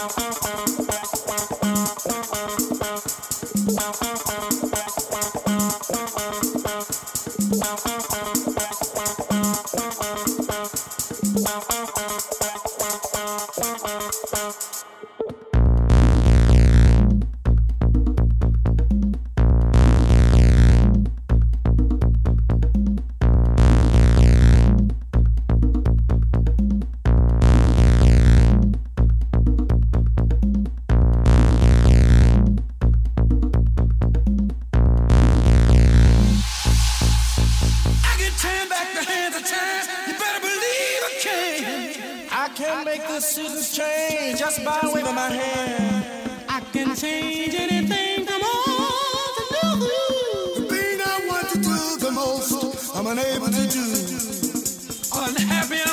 Thank you. can make the seasons change just by waving my hand. I can change anything from all to do. The thing I want to do the most, I'm unable to do. Unhappy.